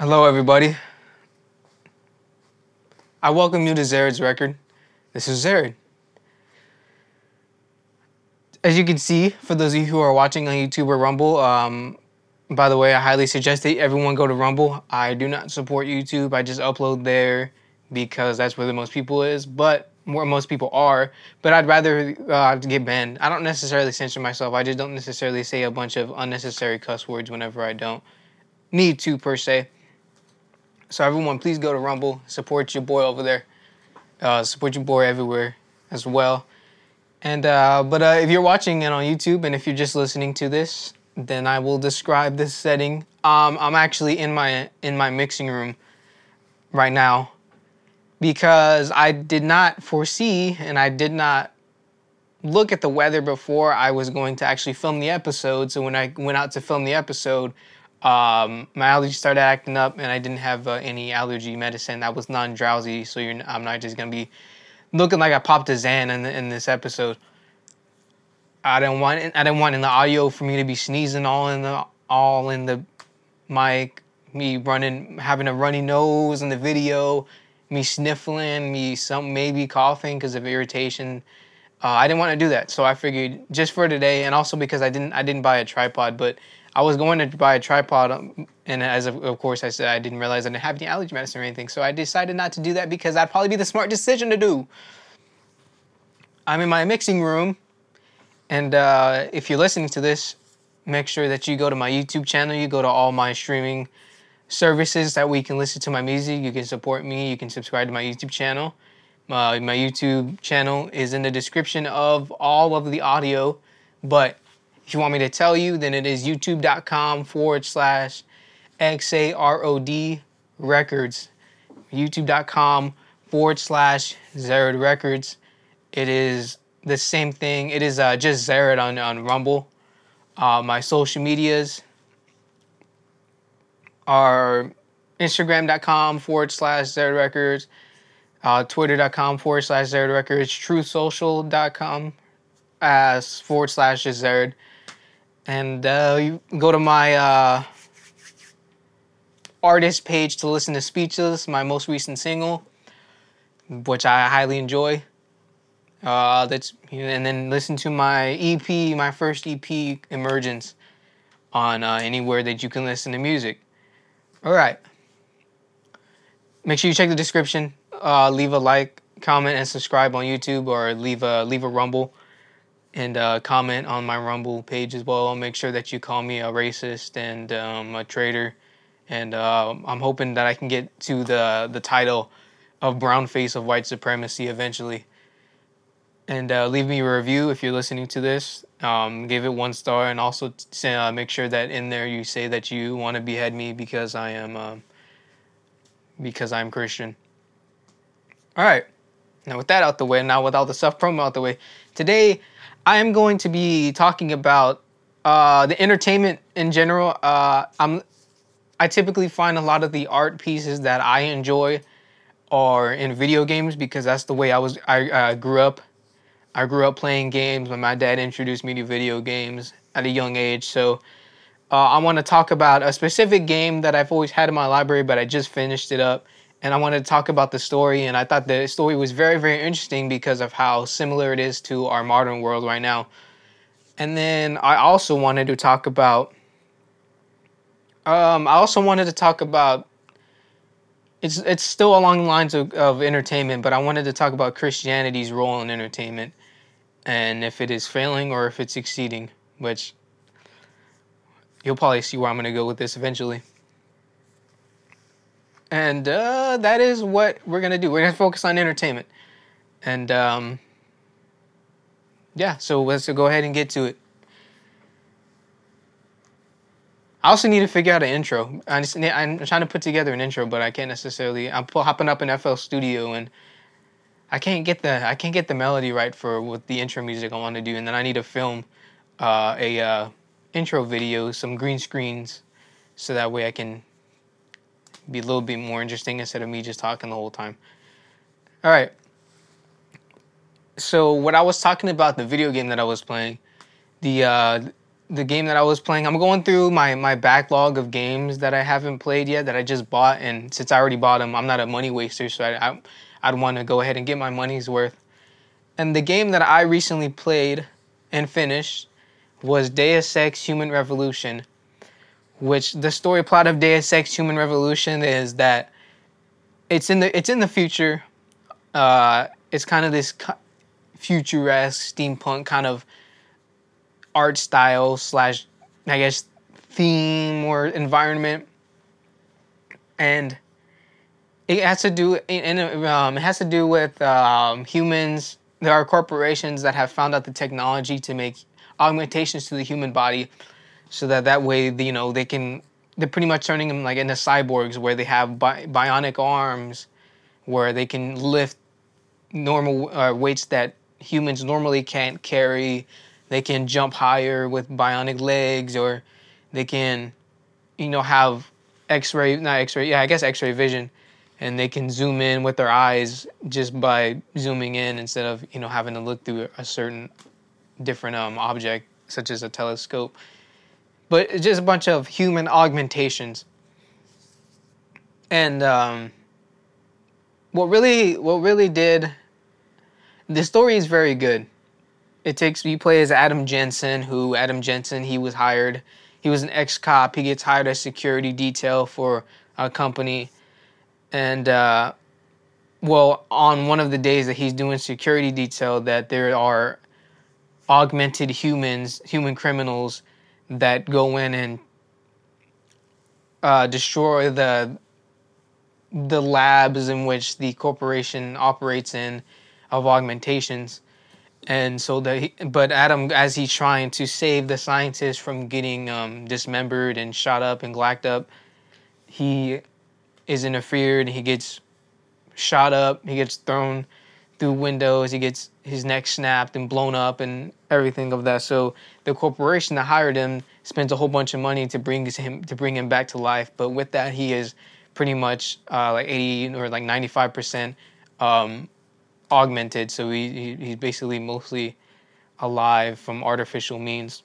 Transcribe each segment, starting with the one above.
Hello, everybody. I welcome you to Xarod's record. This is Xarod. As you can see, for those of you who are watching on YouTube or Rumble, um, by the way, I highly suggest that everyone go to Rumble. I do not support YouTube. I just upload there because that's where the most people is, but where most people are. But I'd rather uh, get banned. I don't necessarily censor myself. I just don't necessarily say a bunch of unnecessary cuss words whenever I don't need to per se. So everyone, please go to Rumble. Support your boy over there. Uh, support your boy everywhere as well. And uh, but uh, if you're watching it on YouTube and if you're just listening to this, then I will describe this setting. Um, I'm actually in my in my mixing room right now because I did not foresee and I did not look at the weather before I was going to actually film the episode. So when I went out to film the episode, um, my allergies started acting up, and I didn't have uh, any allergy medicine. that was non-drowsy, so I'm not just gonna be looking like I popped a Zan in, in this episode. I didn't want I didn't want in the audio for me to be sneezing all in the all in the mic, me running having a runny nose in the video, me sniffling, me some maybe coughing because of irritation. Uh, I didn't want to do that, so I figured just for today, and also because I didn't I didn't buy a tripod, but I was going to buy a tripod, um, and as of, of, course I said, I didn't realize I didn't have any allergy medicine or anything. So I decided not to do that because that'd probably be the smart decision to do. I'm in my mixing room, and uh, if you're listening to this, make sure that you go to my YouTube channel. You go to all my streaming services that we can listen to my music. You can support me. You can subscribe to my YouTube channel. Uh, my YouTube channel is in the description of all of the audio, but if you want me to tell you, then it is youtube.com forward slash XAROD records. YouTube.com forward slash Xarod records. It is the same thing. It is uh, just Xarod on, on Rumble. Uh, my social medias are Instagram.com forward slash Xarod records, uh, Twitter.com forward slash Xarod records, TruthSocial.com as forward slash Xarod and uh, you go to my uh, artist page to listen to Speechless, my most recent single, which I highly enjoy. Uh, that's and then listen to my EP, my first EP, Emergence, on uh, anywhere that you can listen to music. All right. Make sure you check the description. Uh, leave a like, comment, and subscribe on YouTube, or leave a leave a rumble and uh, comment on my Rumble page as well. I'll make sure that you call me a racist and um, a traitor. And uh, I'm hoping that I can get to the the title of brown face of white supremacy eventually. And uh, leave me a review if you're listening to this. Um, give it one star, and also say, uh, make sure that in there you say that you want to behead me because I am um, because I'm Christian. All right. Now with that out the way, now with all the stuff promo out the way, today I am going to be talking about uh, the entertainment in general. Uh, I'm I typically find a lot of the art pieces that I enjoy are in video games because that's the way I was. I uh, grew up. I grew up playing games when my dad introduced me to video games at a young age. So uh, I want to talk about a specific game that I've always had in my library, but I just finished it up and I wanted to talk about the story. And I thought the story was very, very interesting because of how similar it is to our modern world right now. And then I also wanted to talk about. Um, I also wanted to talk about. It's it's still along the lines of, of entertainment, but I wanted to talk about Christianity's role in entertainment, and if it is failing or if it's succeeding. Which you'll probably see where I'm going to go with this eventually. And uh, that is what we're going to do. We're going to focus on entertainment. And um, yeah, so let's go ahead and get to it. I also need to figure out an intro. I I'm trying to put together an intro, but I can't necessarily. I'm hopping up in FL Studio and I can't get the I can't get the melody right for what the intro music I want to do, and then I need to film uh, a uh, intro video, some green screens, so that way I can be a little bit more interesting instead of me just talking the whole time. All right. So what I was talking about the video game that I was playing, the uh, the game that I was playing. I'm going through my my backlog of games that I haven't played yet that I just bought, and since I already bought them, I'm not a money waster, so I, I I'd want to go ahead and get my money's worth. And the game that I recently played and finished was Deus Ex Human Revolution, which the story plot of Deus Ex Human Revolution is that it's in the it's in the future. Uh, it's kind of this futuresque steampunk kind of art style slash I guess theme or environment, and it has to do and um, it has to do with um, humans. There are corporations that have found out the technology to make augmentations to the human body, so that that way you know they can they're pretty much turning them like into cyborgs where they have bi- bionic arms, where they can lift normal uh, weights that humans normally can't carry. They can jump higher with bionic legs or they can you know have x-ray not x-ray yeah i guess x-ray vision. And they can zoom in with their eyes just by zooming in instead of you know having to look through a certain different um, object such as a telescope but it's just a bunch of human augmentations and um, what really what really did the story is very good it takes you play as Adam Jensen, who Adam Jensen he was hired. He was an ex cop. He gets hired as security detail for a company, and uh, well, on one of the days that he's doing security detail, that there are augmented humans, human criminals that go in and uh, destroy the the labs in which the corporation operates in of augmentations and so the but Adam, as he's trying to save the scientists from getting um, dismembered and shot up and glacked up, he is interfered. And he gets shot up. He gets thrown through windows. He gets his neck snapped and blown up and everything of that. So the corporation that hired him spends a whole bunch of money to bring him to bring him back to life. But with that, he is pretty much uh, like 80 or like 95 percent um, augmented, so he, he he's basically mostly alive from artificial means.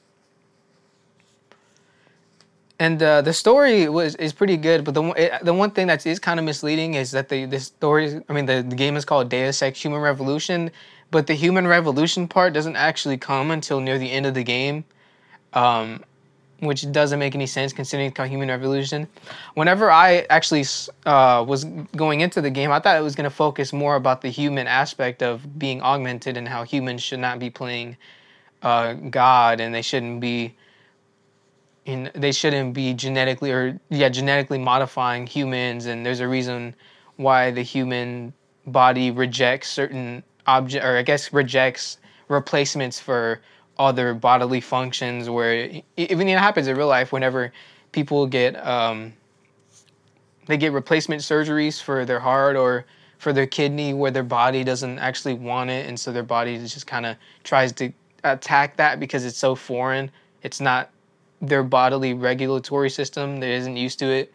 And uh, the story was is pretty good, but the it, the one thing that is kind of misleading is that the the story. I mean, the, the game is called Deus Ex Human Revolution, but the human revolution part doesn't actually come until near the end of the game. Um, which doesn't make any sense considering it's called Human Revolution. Whenever I actually uh, was going into the game, I thought it was going to focus more about the human aspect of being augmented and how humans should not be playing uh, God and they shouldn't be in they shouldn't be genetically or yeah genetically modifying humans and there's a reason why the human body rejects certain object or I guess rejects replacements for other bodily functions where even it happens in real life whenever people get um, they get replacement surgeries for their heart or for their kidney where their body doesn't actually want it. And so their body just kind of tries to attack that because it's so foreign. It's not their bodily regulatory system that isn't used to it.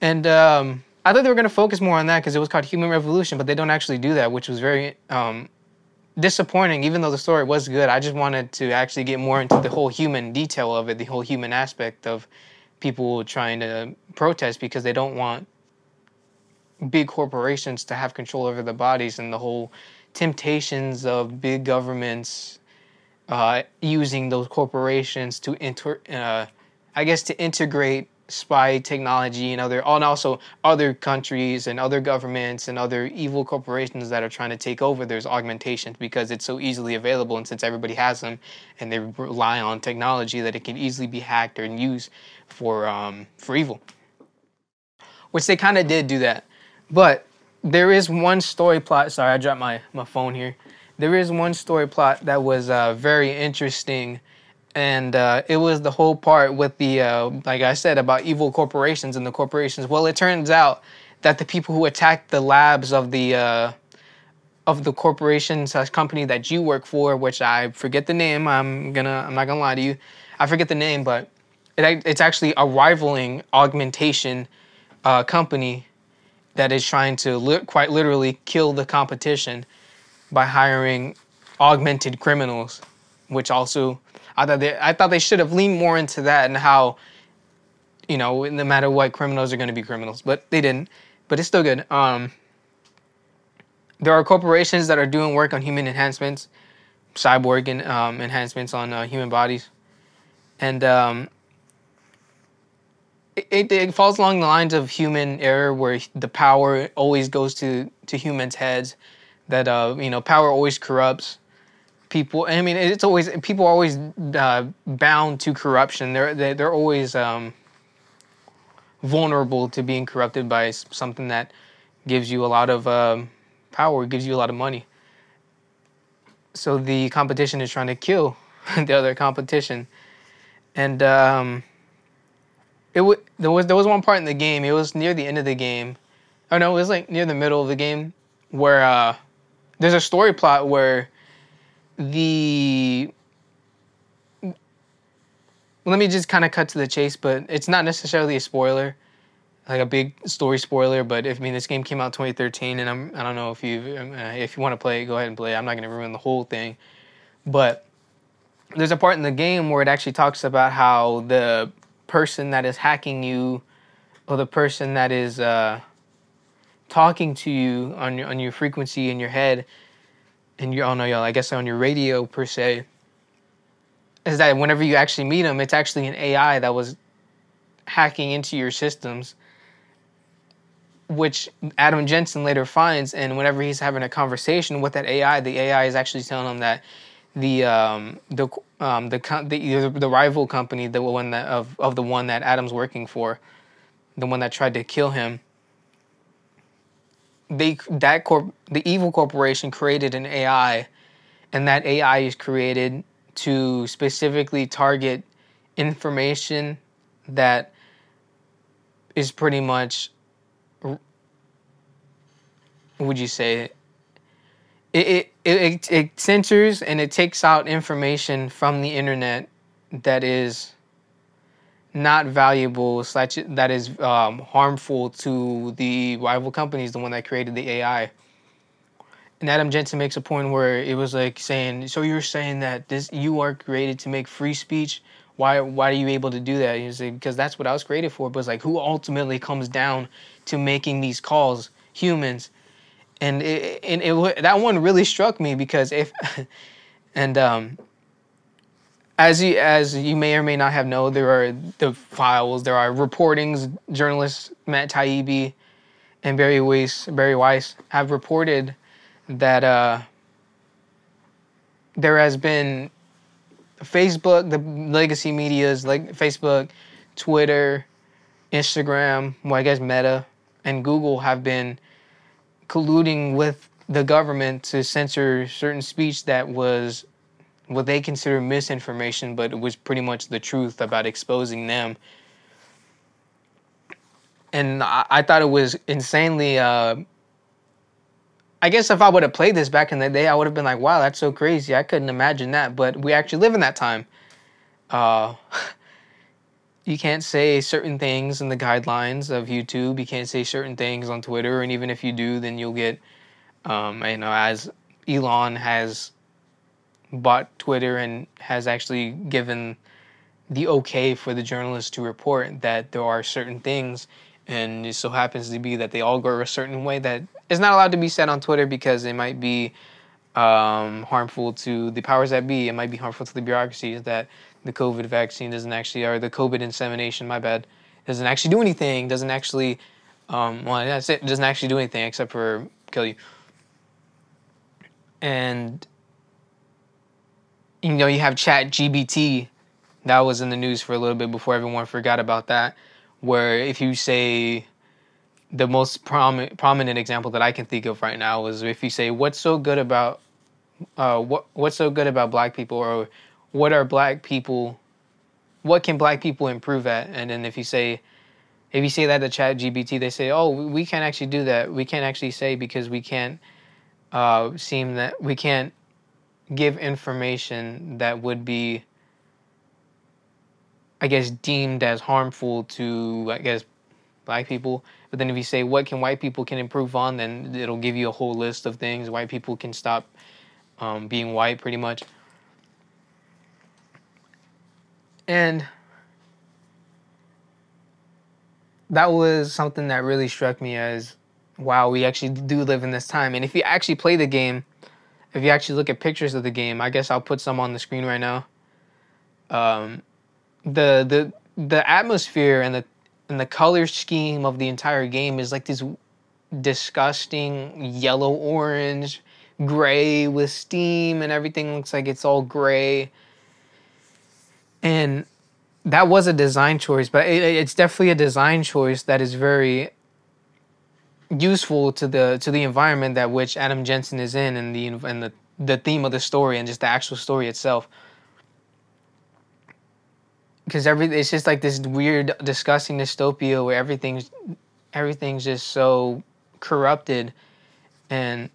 And um, i thought they were going to focus more on that because it was called human revolution but they don't actually do that which was very um, disappointing, even though the story was good. I just wanted to actually get more into the whole human detail of it, the whole human aspect of people trying to protest because they don't want big corporations to have control over their bodies and the whole temptations of big governments uh, using those corporations to enter, uh, I guess, to integrate spy technology and other and also other countries and other governments and other evil corporations that are trying to take over there's augmentations because it's so easily available and since everybody has them and they rely on technology that it can easily be hacked or used for um, for evil. Which they kind of did do that. But there is one story plot sorry i dropped my, my phone here. There is one story plot that was uh, very interesting and uh, it was the whole part with the uh, like I said about evil corporations and the corporations. Well, it turns out that the people who attacked the labs of the uh, of the corporation slash company that you work for, which I forget the name. I'm gonna I'm not gonna lie to you, I forget the name, but it, it's actually a rivaling augmentation uh, company that is trying to li- quite literally kill the competition by hiring augmented criminals, which also I thought they I thought they should have leaned more into that and how, you know, no matter what, criminals are going to be criminals, but they didn't. But it's still good. Um, there are corporations that are doing work on human enhancements, cyborg and, um, enhancements on uh, human bodies, and um, it, it falls along the lines of human error, where the power always goes to to humans' heads. That uh, you know, power always corrupts people. I mean, it's always people are always uh, bound to corruption. They're they're, they're always um, vulnerable to being corrupted by something that gives you a lot of um, power, gives you a lot of money. So the competition is trying to kill the other competition, and um, it w- there was there was one part in the game. It was near the end of the game. Oh no, it was like near the middle of the game where uh, there's a story plot where the let me just kind of cut to the chase, but it's not necessarily a spoiler, like a big story spoiler. But if I mean this game came out 2013, and I'm I don't know if you uh, if you want to play it, go ahead and play. it. I'm not gonna ruin the whole thing, but there's a part in the game where it actually talks about how the person that is hacking you, or the person that is uh, talking to you on your on your frequency in your head and you all know y'all, I guess on your radio per se, is that whenever you actually meet them, it's actually an AI that was hacking into your systems, which Adam Jensen later finds. And whenever he's having a conversation with that AI, the AI is actually telling him that the um, the um, the, the the rival company, the one that of of the one that Adam's working for, the one that tried to kill him they that corp the evil corporation created an AI, and that AI is created to specifically target information that is pretty much would you say it it, it it censors and it takes out information from the internet that is not valuable such that is um, harmful to the rival companies, the one that created the AI. And Adam Jensen makes a point where it was like saying, "So you're saying that this you are created to make free speech? Why why are you able to do that?" He's like, "Because that's what I was created for." But it's like, who ultimately comes down to making these calls? Humans. And it, and it that one really struck me because if and um as you as you may or may not have known, there are the files, there are reportings. Journalists Matt Taibbi and Barry Weiss, Bari Weiss have reported that uh, there has been Facebook, the legacy media's like Facebook, Twitter, Instagram, well I guess Meta, and Google have been colluding with the government to censor certain speech that was what they consider misinformation, but it was pretty much the truth about exposing them. And I, I thought it was insanely. Uh, I guess if I would have played this back in the day, I would have been like, "Wow, that's so crazy! I couldn't imagine that." But we actually live in that time. Uh, you can't say certain things in the guidelines of YouTube. You can't say certain things on Twitter, and even if you do, then you'll get, um, you know, as Elon has bought Twitter and has actually given the okay for the journalists to report that there are certain things, and it so happens to be that they all go a certain way that is not allowed to be said on Twitter because it might be um, harmful to the powers that be. It might be harmful to the bureaucracies that the COVID vaccine doesn't actually, or the COVID insemination, my bad, doesn't actually do anything. Doesn't actually, um, well, that's it. Doesn't actually do anything except for kill you. And you know, you have Chat GBT. That was in the news for a little bit before everyone forgot about that. Where if you say the most prom- prominent example that I can think of right now is if you say, "What's so good about uh, what What's so good about Black people?" or "What are Black people? What can Black people improve at?" And then if you say, if you say that to Chat GBT, they say, "Oh, we can't actually do that. We can't actually say because we can't uh, seem that we can't give information that would be I guess deemed as harmful to I guess black people. But then if you say what can white people can improve on, then it'll give you a whole list of things white people can stop um, being white pretty much. And that was something that really struck me as wow, we actually do live in this time. And if you actually play the game, if you actually look at pictures of the game, I guess I'll put some on the screen right now. Um, the the the atmosphere and the and the color scheme of the entire game is like this disgusting yellow orange gray with steam and everything looks like it's all gray and that was a design choice but it, it's definitely a design choice that is very useful to the to the environment that which Adam Jensen is in and the and the the theme of the story and just the actual story itself. Because every it's just like this weird disgusting dystopia where everything's everything's just so corrupted and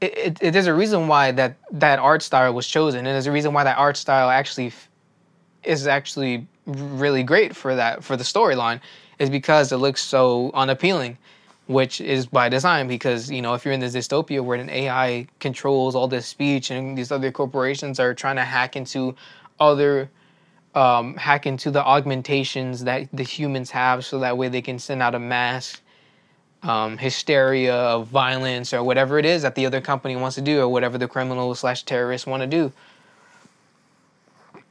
it, it, it, there's a reason why that that art style was chosen and there's a reason why that art style actually is actually really great for that for the storyline is because it looks so unappealing which is by design because you know if you're in this dystopia where an AI controls all this speech and these other corporations are trying to hack into other um, hack into the augmentations that the humans have so that way they can send out a mass um, hysteria of violence or whatever it is that the other company wants to do or whatever the criminal slash terrorists want to do.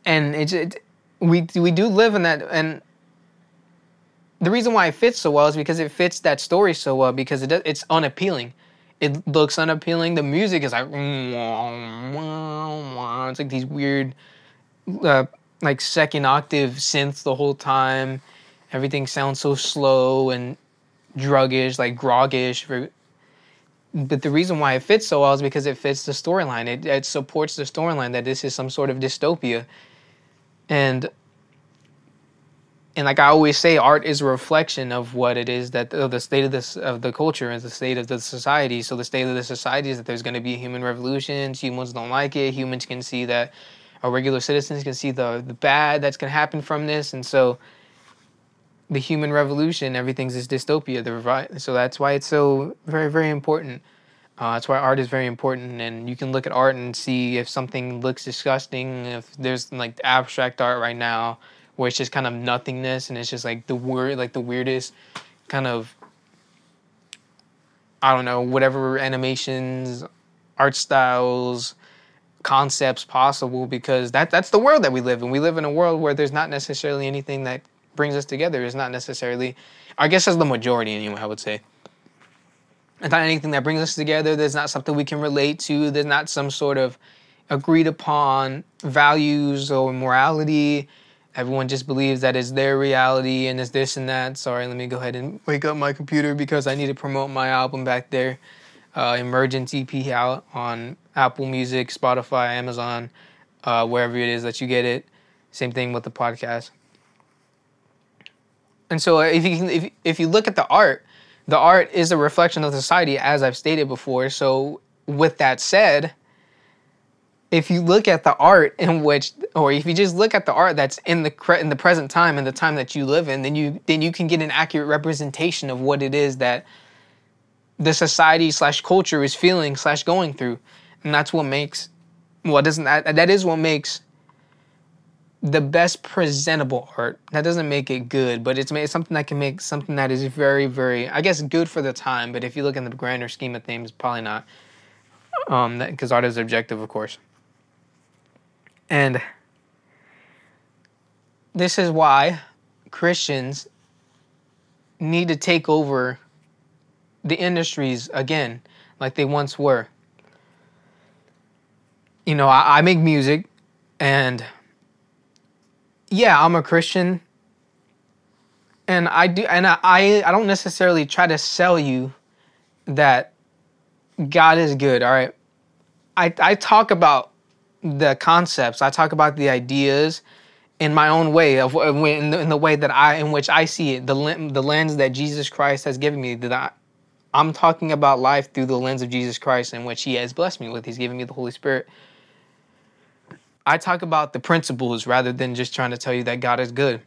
And it's it, we we do live in that and the reason why it fits so well is because it fits that story so well because it it's unappealing it looks unappealing the music is like it's like these weird uh, like second octave synths the whole time. Everything sounds so slow and druggish, like groggish. But the reason why it fits so well is because it fits the storyline. It, it supports the storyline that this is some sort of dystopia. And and like I always say, art is a reflection of what it is that of the state of this of the culture and the state of the society. So the state of the society is that there's going to be human revolutions. Humans don't like it. Humans can see that our regular citizens can see the the bad that's going to happen from this, and so the human revolution, everything's this dystopia. The so that's why it's so very very important. Uh, that's why art is very important, and you can look at art and see if something looks disgusting. If there's like abstract art right now, where it's just kind of nothingness, and it's just like the word, like the weirdest kind of I don't know, whatever animations, art styles, concepts possible because that that's the world that we live in. We live in a world where there's not necessarily anything that brings us together. It's not necessarily, I guess, as the majority anyway. I would say. It's not anything that brings us together. There's not something we can relate to. There's not some sort of agreed upon values or morality. Everyone just believes that it's their reality and it's this and that. Sorry, let me go ahead and wake up my computer because I need to promote my album back there uh, Emergence EP out on Apple Music, Spotify, Amazon, uh, wherever it is that you get it. Same thing with the podcast. And so, uh, if you can, if if you look at the art, the art is a reflection of society, as I've stated before. So, with that said, if you look at the art in which, or if you just look at the art that's in the in the present time and the time that you live in, then you then you can get an accurate representation of what it is that the society slash culture is feeling slash going through, and that's what makes well doesn't that that is what makes the best presentable art. That doesn't make it good, but it's, it's something that can make something that is very very I guess good for the time. But if you look in the grander scheme of things, probably not. Um, because art is objective, of course. And this is why Christians need to take over the industries again like they once were. You know, I, I make music and yeah, I'm a Christian and I do and I, I don't necessarily try to sell you that God is good, all right? I I talk about the concepts, I talk about the ideas in my own way of in the, in the way that I in which I see it, the the lens that Jesus Christ has given me that I, I'm talking about life through the lens of Jesus Christ, in which He has blessed me with. He's given me the Holy Spirit. I talk about the principles rather than just trying to tell you that God is good.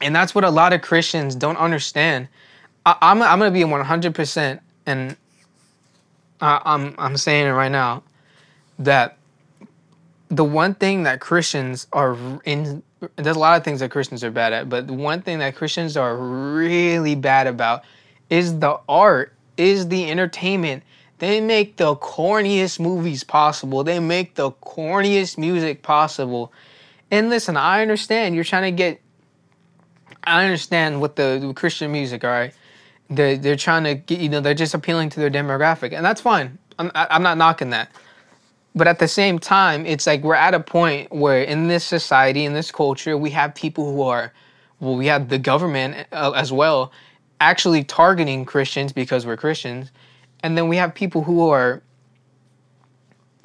And that's what a lot of Christians don't understand. I, am I'm, I'm going to be 100%, and I, I'm, I'm saying it right now, that the one thing that Christians are in there's a lot of things that Christians are bad at, but the one thing that Christians are really bad about is the art, is the entertainment. They make the corniest movies possible. They make the corniest music possible. And listen, I understand you're trying to get I understand what the, the Christian music, all right? They're, they're trying to get, you know, they're just appealing to their demographic, and that's fine. I'm, I'm not knocking that. But at the same time, it's like we're at a point where in this society, in this culture, we have people who are, well, we have the government uh, as well, actually targeting Christians because we're Christians. And then we have people who are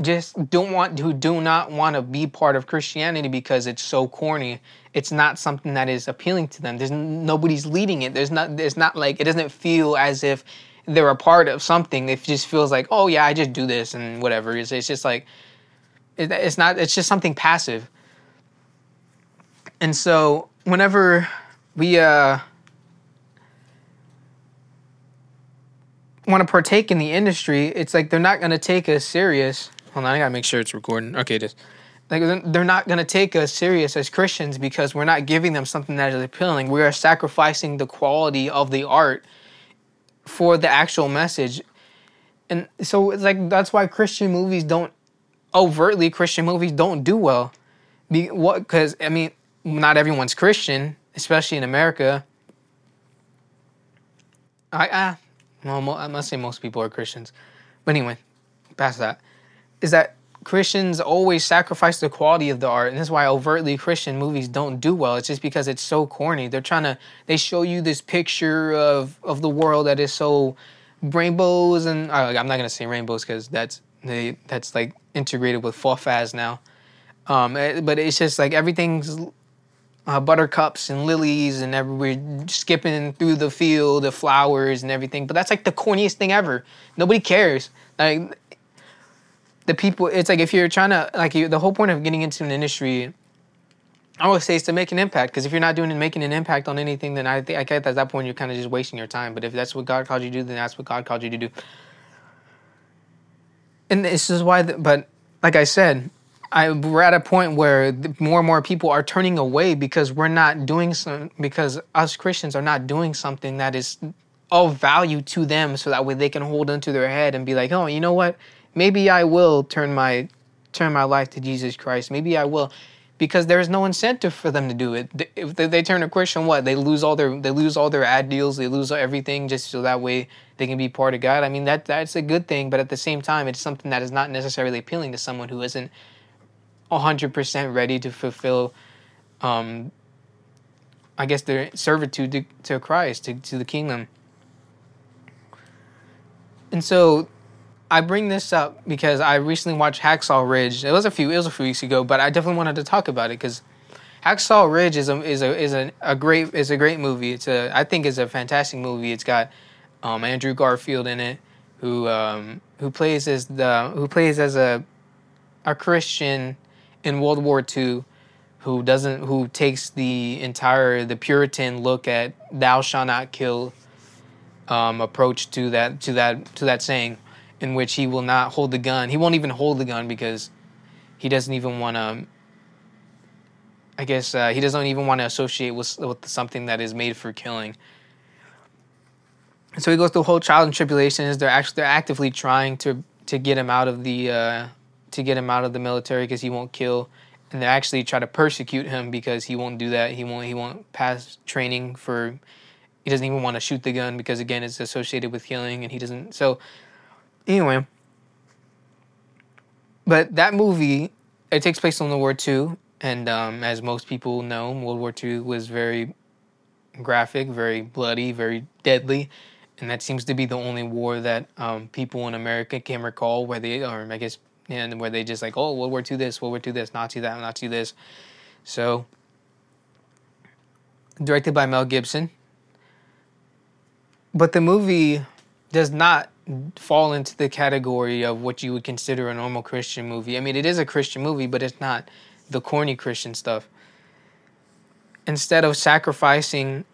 just don't want who do not want to be part of Christianity because it's so corny. It's not something that is appealing to them. There's nobody's leading it. There's not there's not like it doesn't feel as if they're a part of something. It just feels like, "Oh yeah, I just do this and whatever." It's, it's just like it, it's not it's just something passive. And so, whenever we uh want to partake in the industry, it's like they're not going to take us serious Hold on, I gotta make sure it's recording. Okay, it is. Like they're not gonna take us serious as Christians because we're not giving them something that is appealing. We are sacrificing the quality of the art for the actual message, and so it's like that's why Christian movies don't overtly Christian movies don't do well. Be, what? Because I mean, not everyone's Christian, especially in America. I ah, well, I must say most people are Christians, but anyway, past that is that Christians always sacrifice the quality of the art, and that's why overtly Christian movies don't do well. It's just because it's so corny. They're trying to they show you this picture of of the world that is so rainbows and uh, I'm not gonna say rainbows because that's they that's like integrated with fofaz now. Um, eh, but it's just like everything's uh, buttercups and lilies and we're skipping through the field of flowers and everything. But that's like the corniest thing ever. Nobody cares. Like the people it's like if you're trying to like you, the whole point of getting into an industry I would say is to make an impact because if you're not doing and making an impact on anything, then I think at that point you're kind of just wasting your time. But if that's what God called you to do, then that's what God called you to do. And this is why, the, but like I said, I we're at a point where more and more people are turning away because we're not doing some because us Christians are not doing something that is of value to them, so that way they can hold onto their head and be like, oh, you know what? Maybe I will turn my turn my life to Jesus Christ. Maybe I will, because there's no incentive for them to do it. If they, turn a Christian, what they lose all their they lose all their ad deals, they lose everything just so that way they can be part of God. I mean that that's a good thing, but at the same time, it's something that is not necessarily appealing to someone who isn't hundred percent ready to fulfill. Um, I guess their servitude to, to Christ, to, to the kingdom. And so I bring this up because I recently watched Hacksaw Ridge. It was a few it was a few weeks ago, but I definitely wanted to talk about it because Hacksaw Ridge is a is a is a, a great is a great movie. It's a I think it's a fantastic movie. It's got um, Andrew Garfield in it, who um, who plays as the who plays as a a Christian in World War II, who doesn't who takes the entire the Puritan look at "Thou shalt not kill" um, approach to that to that to that saying in which he will not hold the gun. He won't even hold the gun because he doesn't even want to. I guess uh, he doesn't even want to associate with, with something that is made for killing. So he goes through whole trial and tribulations. They're actually they're actively trying to to get him out of the uh, to get him out of the military because he won't kill, and they actually try to persecute him because he won't do that. He won't he won't pass training for. He doesn't even want to shoot the gun because again it's associated with killing, and he doesn't. So Anyway, but that movie it takes place in World War II, and um, as most people know, World War II was very graphic, very bloody, very deadly, and that seems to be the only war that um, people in America can recall where they, or I guess, and where they just like, oh, World War II this, World War II this, Nazi that, Nazi this. So, directed by Mel Gibson, but the movie does not fall into the category of what you would consider a normal Christian movie. I mean, it is a Christian movie, but it's not the corny Christian stuff. Instead of sacrificing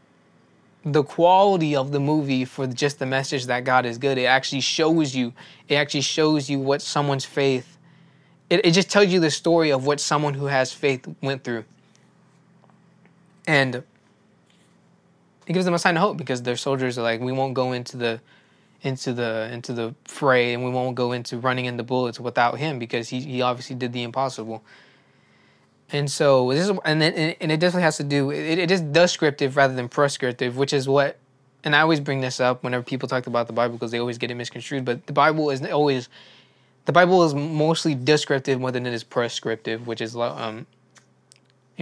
the quality of the movie for just the message that God is good, it actually shows you, it actually shows you what someone's faith it, it just tells you the story of what someone who has faith went through. And it gives them a sign of hope because their soldiers are like, we won't go into the into the into the fray and we won't go into running into bullets without him because he, he obviously did the impossible. And so this is and it, and it definitely has to do it, it is descriptive rather than prescriptive, which is what and I always bring this up whenever people talk about the Bible because they always get it misconstrued, but the Bible is always the Bible is mostly descriptive more than it is prescriptive, which is um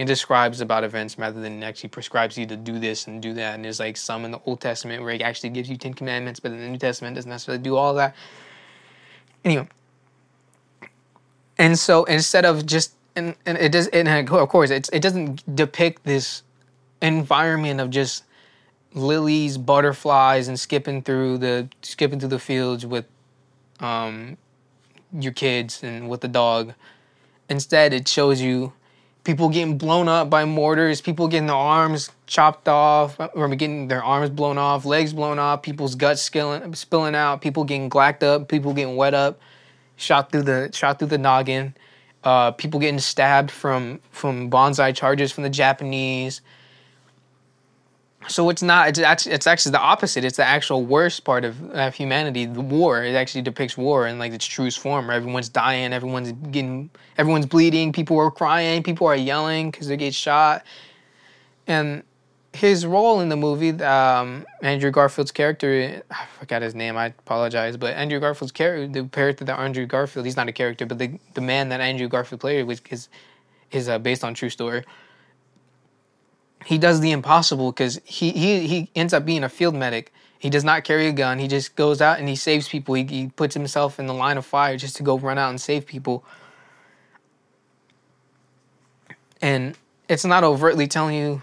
it describes about events rather than actually prescribes you to do this and do that. And there's like some in the Old Testament where it actually gives you Ten Commandments, but in the New Testament doesn't necessarily do all that. Anyway, and so instead of just and, and it does and of course it's, it doesn't depict this environment of just lilies, butterflies, and skipping through the skipping through the fields with um, your kids and with the dog. Instead, it shows you people getting blown up by mortars, people getting their arms chopped off, or getting their arms blown off, legs blown off, people's guts spilling, spilling out, people getting glacked up, people getting wet up, shot through the shot through the noggin, uh, people getting stabbed from from banzai charges from the Japanese so it's not it's actually it's actually the opposite. It's the actual worst part of, of humanity. The war it actually depicts war in like its truest form where everyone's dying everyone's getting everyone's bleeding people are crying people are yelling because they get shot. And his role in the movie um, andrew garfield's character i forgot his name i apologize but andrew garfield's character the character that andrew garfield he's not a character but the, the man that andrew garfield played which is, is uh, based on true story he does the impossible because he, he he ends up being a field medic. He does not carry a gun. He just goes out and he saves people. He, he puts himself in the line of fire just to go run out and save people. And it's not overtly telling you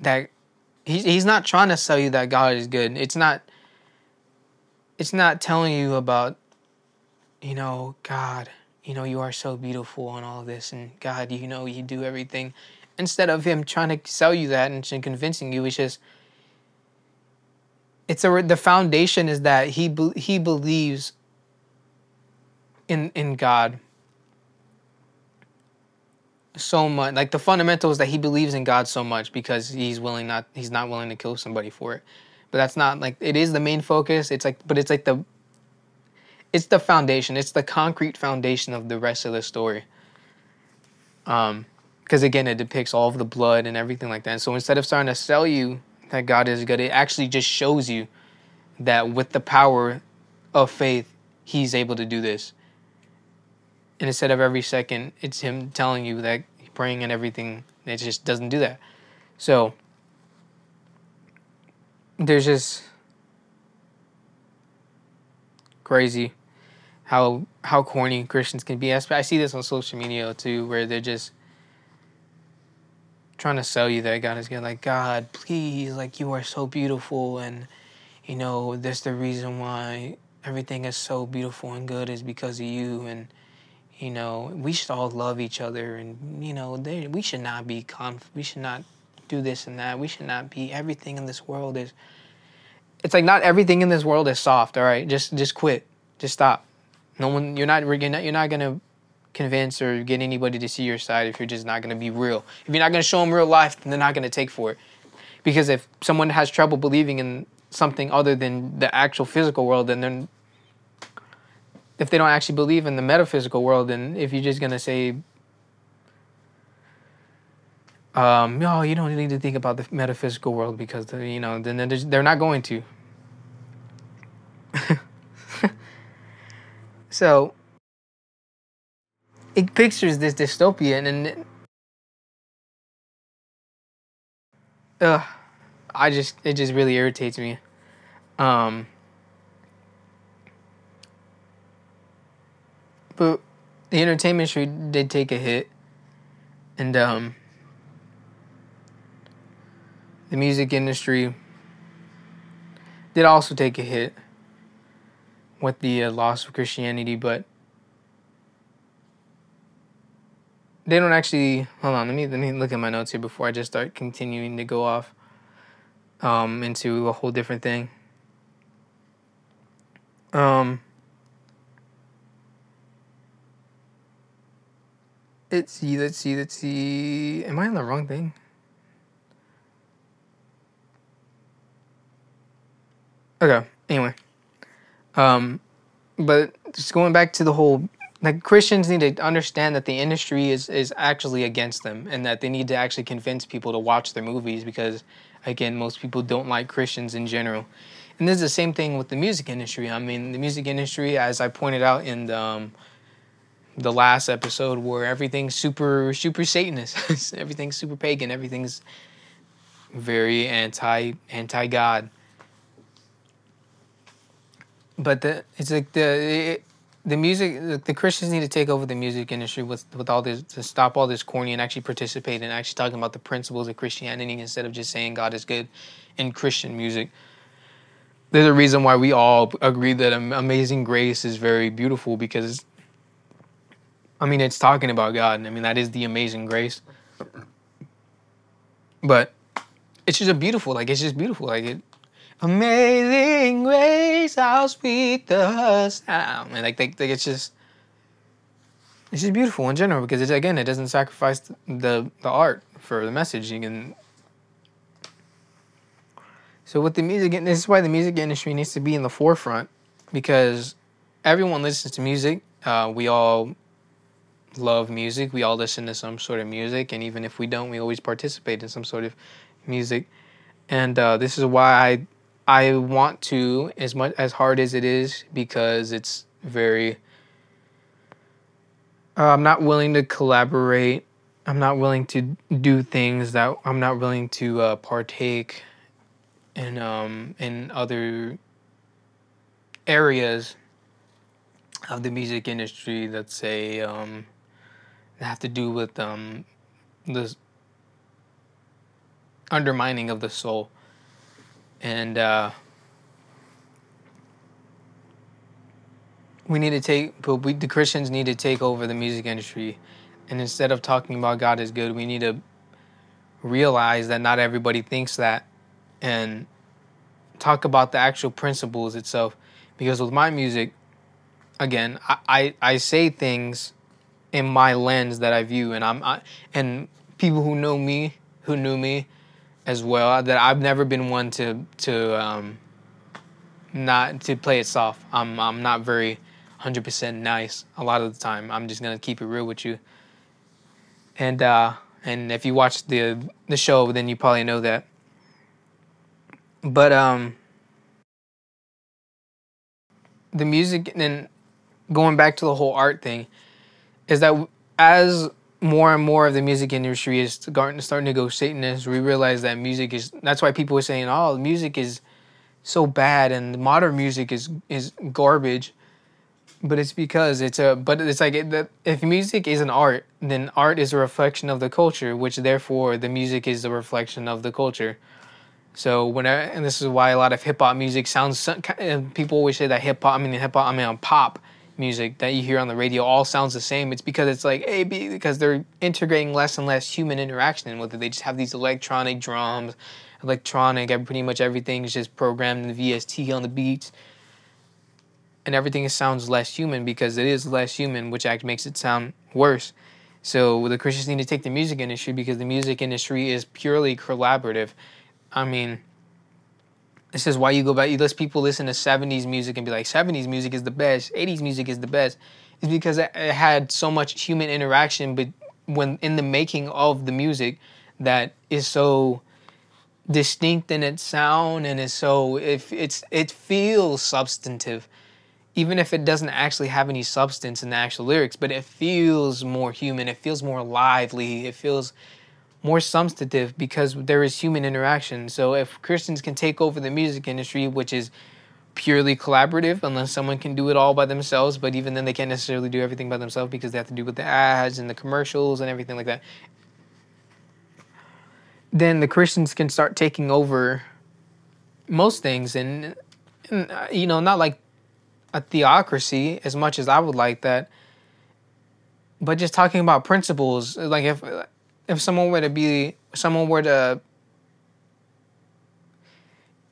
that he's he's not trying to sell you that God is good. It's not it's not telling you about you know God, you know you are so beautiful and all this and God, you know you do everything instead of him trying to sell you that and convincing you, it's just it's a the foundation is that he he believes in in God so much like the fundamentals that he believes in God so much because he's willing not he's not willing to kill somebody for it. But that's not like it is the main focus. It's like but it's like the it's the foundation. It's the concrete foundation of the rest of the story. Um because again it depicts all of the blood and everything like that. So instead of starting to sell you that god is good it actually just shows you that with the power of faith he's able to do this. And instead of every second it's him telling you that praying and everything it just doesn't do that. So there's just crazy how how corny Christians can be. I see this on social media too, where they're just trying to sell you that God is good. Like, God, please, like, you are so beautiful. And, you know, that's the reason why everything is so beautiful and good is because of you. And, you know, we should all love each other. And, you know, they, we should not be conf, we should not do this and that. We should not be, everything in this world is, it's like not everything in this world is soft. All right. Just, just quit. Just stop. No one, you're not, you're not, you're not to, convince or get anybody to see your side if you're just not going to be real. If you're not going to show them real life, then they're not going to take for it. Because if someone has trouble believing in something other than the actual physical world, then they're if they don't actually believe in the metaphysical world, then if you're just gonna say, um, no, you don't need to think about the metaphysical world because you know, then they're not going to. so it pictures this dystopian and uh, I just it just really irritates me. Um, but the entertainment industry did take a hit, and um, the music industry did also take a hit with the uh, loss of Christianity, but they don't actually hold on let me let me look at my notes here before i just start continuing to go off um, into a whole different thing um, let's see, let's see, let's see. Am I on the wrong thing? Okay. Anyway, um, but just going back to the whole, like Christians need to understand that the industry is is actually against them, and that they need to actually convince people to watch their movies because, again, most people don't like Christians in general. And this is the same thing with the music industry. I mean, the music industry, as I pointed out in the, um, the last episode, where everything's super super Satanist, everything's super pagan, everything's very anti anti God but the it's like the it, the music the Christians need to take over the music industry with with all this to stop all this corny and actually participate and actually talking about the principles of Christianity instead of just saying God is good in Christian music. There's a reason why we all agree that Amazing Grace is very beautiful because I mean it's talking about God. I mean that is the Amazing Grace. But it's just a beautiful like it's just beautiful like it Amazing grace, how sweet the sound. And like, they, they, it's just, it's just beautiful in general because it's again, it doesn't sacrifice the the art for the message. You can. So with the music, this is why the music industry needs to be in the forefront because everyone listens to music. Uh, we all love music. We all listen to some sort of music, and even if we don't, we always participate in some sort of music. And uh, this is why I I want to as much as hard as it is because it's very uh, I'm not willing to collaborate. I'm not willing to do things that I'm not willing to uh, partake in um, in other areas of the music industry that say um, that have to do with um, the undermining of the soul and uh, we need to take, but we the Christians need to take over the music industry, and instead of talking about God is good, we need to realize that not everybody thinks that, and talk about the actual principles itself. Because with my music, again, I I, I say things in my lens that I view, and I'm I, and people who know me, who knew me, as well. That I've never been one to to um, not to play it soft. I'm I'm not very hundred percent nice a lot of the time. I'm just gonna keep it real with you. And uh, and if you watch the the show, then you probably know that. But um, the music and going back to the whole art thing is that as more and more of the music industry is starting to go Satanist, we realize that music is. That's why people are saying, "Oh, music is so bad and modern music is is garbage." But it's because it's a. But it's like it, if music is an art, then art is a reflection of the culture, which therefore the music is a reflection of the culture. So when I, and this is why a lot of hip hop music sounds. People always say that hip hop. I mean hip hop. I mean pop music that you hear on the radio all sounds the same. It's because it's like A B because they're integrating less and less human interaction with it. They just have these electronic drums, electronic. Pretty much everything is just programmed in the VST on the beats, and everything sounds less human because it is less human, which actually makes it sound worse. So the Christians need to take the music industry because the music industry is purely collaborative. I mean this is why you go back. You let people listen to '70s music and be like, '70s music is the best, '80s music is the best. It's because it had so much human interaction, but when in the making of the music, that is so distinct in its sound and is so if it's it feels substantive even if it doesn't actually have any substance in the actual lyrics but it feels more human it feels more lively it feels more substantive because there is human interaction. So if Christians can take over the music industry, which is purely collaborative, unless someone can do it all by themselves, but even then they can't necessarily do everything by themselves because they have to do with the ads and the commercials and everything like that. Then the Christians can start taking over most things and, and uh, you know, not like a theocracy as much as I would like that, but just talking about principles. Like if if someone were to be someone were to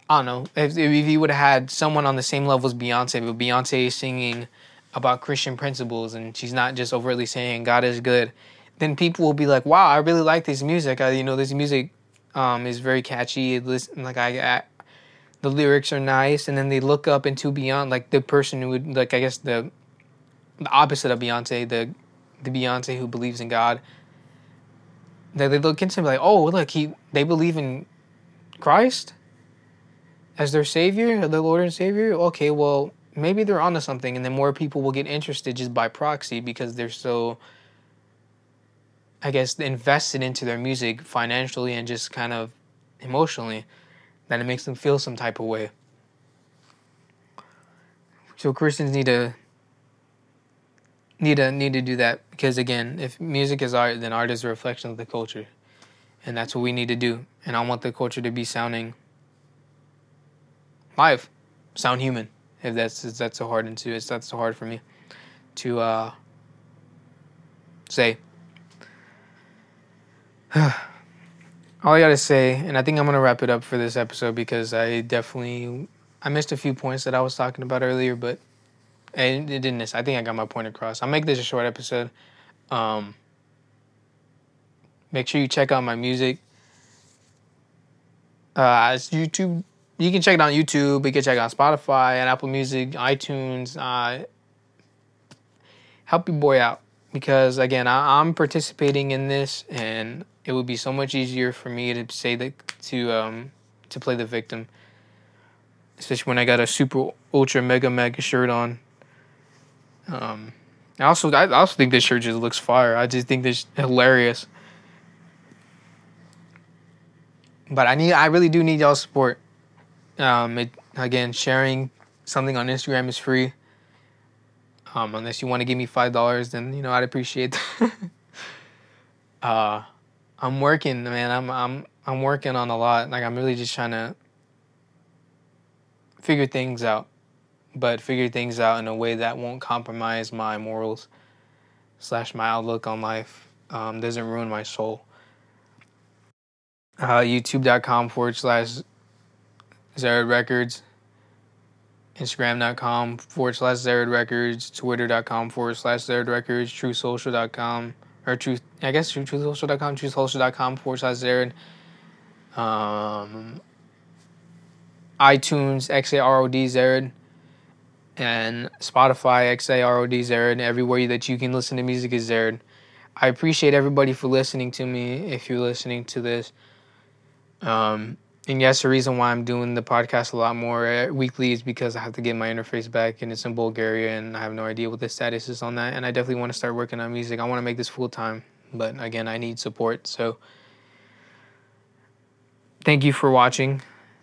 I don't know if if you would have had someone on the same level as Beyonce, but Beyonce is singing about Christian principles and she's not just overtly saying God is good, then people will be like, "Wow, I really like this music. I, you know, this music um, is very catchy. Listen, like I, I, the lyrics are nice." And then they look up into Beyonce, like the person who would, like I guess the, the opposite of Beyonce, the, the Beyonce who believes in God. They, they look into him like, "Oh, look, he, they believe in Christ as their savior, their Lord and Savior." Okay, well, maybe they're onto something, and then more people will get interested just by proxy because they're so I guess, invested into their music financially and just kind of emotionally, that it makes them feel some type of way. So Christians need to need to need to do that because again, if music is art, then art is a reflection of the culture, and that's what we need to do. And I want the culture to be sounding live, sound human. If that's if that's so hard into it's that's so hard for me to uh, say. all I gotta say, and I think I'm gonna wrap it up for this episode because I definitely I missed a few points that I was talking about earlier, but it, it didn't. I think I got my point across. I'll make this a short episode. Um, make sure you check out my music. Uh, it's YouTube. You can check it on YouTube. You can check it on Spotify and Apple Music, iTunes. Uh, help your boy out because again, I, I'm participating in this and it would be so much easier for me to say that to um to play the victim, especially when I got a super ultra mega mega shirt on. Um, I also I also think this shirt just looks fire. I just think this hilarious. But I need I really do need y'all support. Um, it, again, sharing something on Instagram is free. Um, unless you want to give me five dollars, then you know I'd appreciate that. uh I'm working, man. I'm I'm I'm working on a lot. Like I'm really just trying to figure things out, but figure things out in a way that won't compromise my morals slash my outlook on life. Um, doesn't ruin my soul. Uh, YouTube.com forward slash Xarod Records. Instagram.com forward slash Xarod Records. Twitter.com forward slash Xarod Records. TruthSocial.com or truth, I guess truthsocial.com, truthsocial.com forward slash Xarod. Um, iTunes, XAROD Zared, and Spotify, XAROD Zared. Everywhere that you can listen to music is Xarod. I appreciate everybody for listening to me if you're listening to this. Um, and yes, the reason why I'm doing the podcast a lot more uh, weekly is because I have to get my interface back and it's in Bulgaria and I have no idea what the status is on that. And I definitely want to start working on music. I want to make this full time, but again, I need support. So thank you for watching.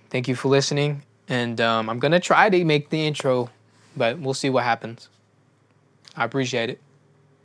Thank you for listening. And um, I'm going to try to make the intro, but we'll see what happens. I appreciate it.